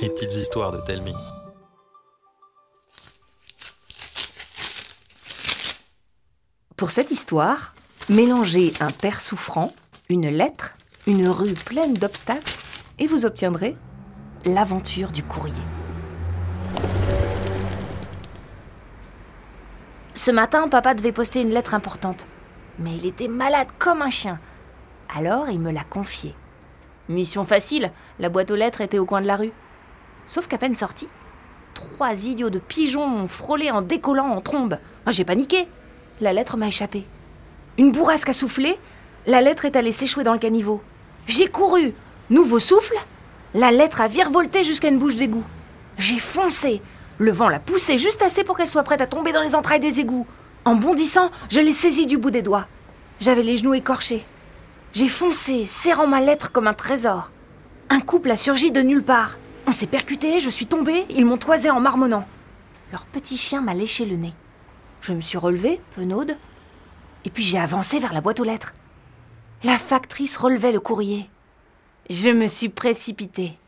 Les petites histoires de Telmi. Pour cette histoire, mélangez un père souffrant, une lettre, une rue pleine d'obstacles, et vous obtiendrez l'aventure du courrier. Ce matin, papa devait poster une lettre importante. Mais il était malade comme un chien. Alors il me l'a confiée. Mission facile, la boîte aux lettres était au coin de la rue. Sauf qu'à peine sorti, trois idiots de pigeons m'ont frôlé en décollant en trombe. Moi j'ai paniqué. La lettre m'a échappé. Une bourrasque a soufflé, la lettre est allée s'échouer dans le caniveau. J'ai couru. Nouveau souffle, la lettre a virevolté jusqu'à une bouche d'égout. J'ai foncé. Le vent l'a poussée juste assez pour qu'elle soit prête à tomber dans les entrailles des égouts. En bondissant, je l'ai saisie du bout des doigts. J'avais les genoux écorchés. J'ai foncé, serrant ma lettre comme un trésor. Un couple a surgi de nulle part. On s'est percuté, je suis tombée, ils m'ont toisé en marmonnant. Leur petit chien m'a léché le nez. Je me suis relevée, penaude, et puis j'ai avancé vers la boîte aux lettres. La factrice relevait le courrier. Je me suis précipitée.